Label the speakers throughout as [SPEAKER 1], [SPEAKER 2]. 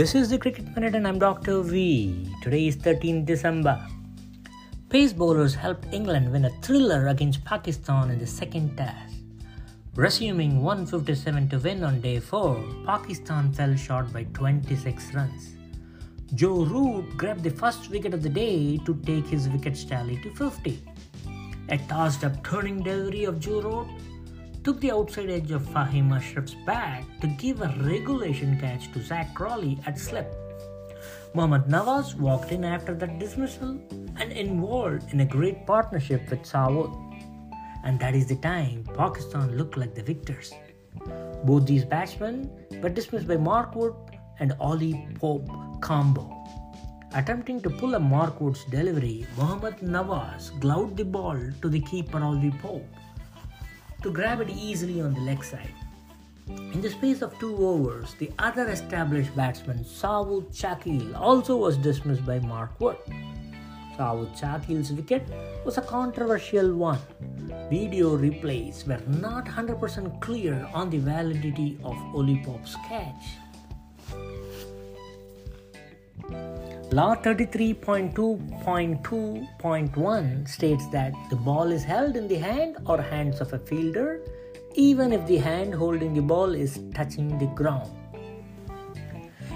[SPEAKER 1] This is the Cricket Minute and I'm Dr. V. Today is 13 December. Pace bowlers helped England win a thriller against Pakistan in the second test. Resuming 157 to win on day 4, Pakistan fell short by 26 runs. Joe Root grabbed the first wicket of the day to take his wicket tally to 50. A tossed up turning delivery of Joe Root took the outside edge of Fahim Ashraf's bat to give a regulation catch to Zak Crawley at slip. Mohammad Nawaz walked in after that dismissal and involved in a great partnership with Saud. And that is the time Pakistan looked like the victors. Both these batsmen were dismissed by Mark Wood and Ollie Pope combo. Attempting to pull a Mark Wood's delivery, Mohammad Nawaz gloved the ball to the keeper Ollie Pope to grab it easily on the leg side. In the space of two overs, the other established batsman, Saud Shakeel also was dismissed by Mark Wood. Saud Shakeel's wicket was a controversial one. Video replays were not 100% clear on the validity of Ollie Pope's catch. Law 33.2.2.1 states that the ball is held in the hand or hands of a fielder even if the hand holding the ball is touching the ground.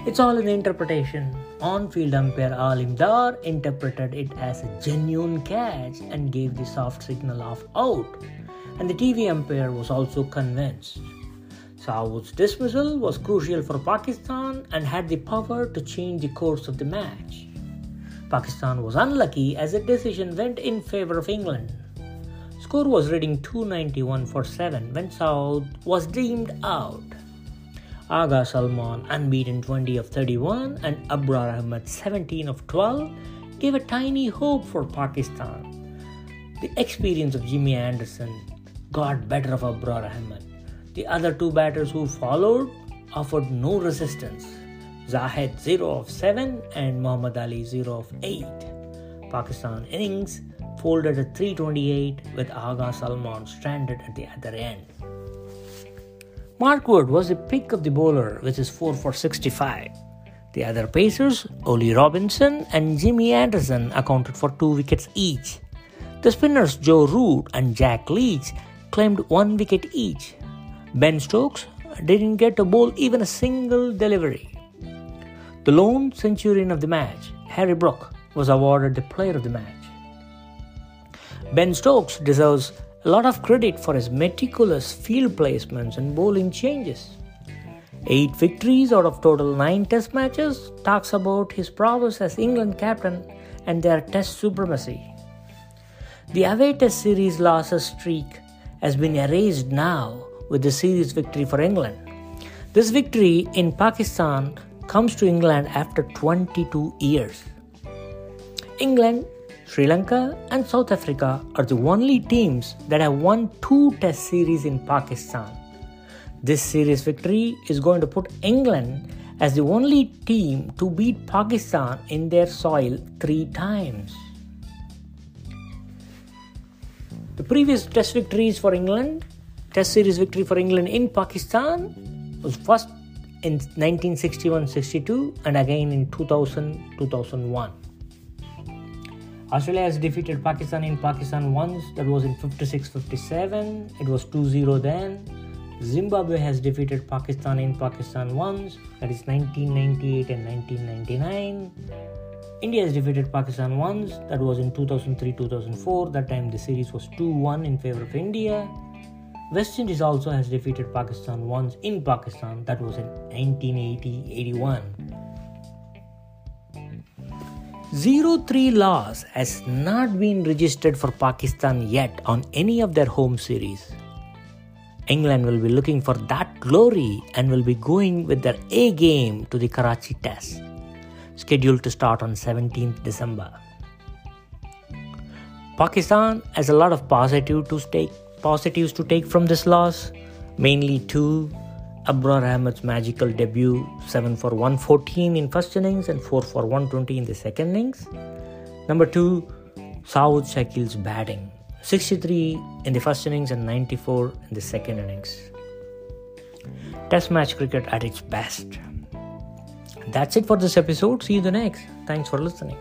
[SPEAKER 1] It's all in the interpretation. On field umpire Aleem Dar interpreted it as a genuine catch and gave the soft signal of out, and the TV umpire was also convinced. Saud's dismissal was crucial for Pakistan and had the power to change the course of the match. Pakistan was unlucky as the decision went in favor of England. Score was reading 291 for 7 when Saud was deemed out. Agha Salman, unbeaten 20 of 31, and Abrar Ahmed, 17 of 12, gave a tiny hope for Pakistan. The experience of Jimmy Anderson got better of Abrar Ahmed. The other two batters who followed offered no resistance. Zahid 0 of 7 and Muhammad Ali 0 of 8. Pakistan innings folded at 328 with Agha Salman stranded at the other end. Mark Wood was the pick of the bowler with his 4 for 65. The other pacers, Ollie Robinson and Jimmy Anderson, accounted for two wickets each. The spinners Joe Root and Jack Leach claimed one wicket each. Ben Stokes didn't get to bowl even a single delivery. The lone centurion of the match, Harry Brook, was awarded the player of the match. Ben Stokes deserves a lot of credit for his meticulous field placements and bowling changes. Eight victories out of total nine test matches talks about his prowess as England captain and their test supremacy. The away test series losses streak has been erased now with a series victory for England. This victory in Pakistan comes to England after 22 years. England, Sri Lanka, and South Africa are the only teams that have won two test series in Pakistan. This series victory is going to put England as the only team to beat Pakistan in their soil three times. The previous test victories for England Test series victory for England in Pakistan was first in 1961-62 and again in 2000-2001. Australia has defeated Pakistan in Pakistan once, that was in 56-57. It was 2-0 then. Zimbabwe has defeated Pakistan in Pakistan once, that is 1998 and 1999. India has defeated Pakistan once, that was in 2003-2004. That time the series was 2-1 in favor of India. West Indies also has defeated Pakistan once in Pakistan, that was in 1980 81. 0 3 loss has not been registered for Pakistan yet on any of their home series. England will be looking for that glory and will be going with their A game to the Karachi Test, scheduled to start on 17th December. Pakistan has a lot of positive to take positives to take from this loss? Mainly two. Abrar Ahmed's magical debut 7 for 114 in first innings and 4 for 120 in the second innings. Number 2, Saud Shakeel's batting 63 in the first innings and 94 in the second innings. Test match cricket at its best. That's it for this episode. See you the next. Thanks for listening.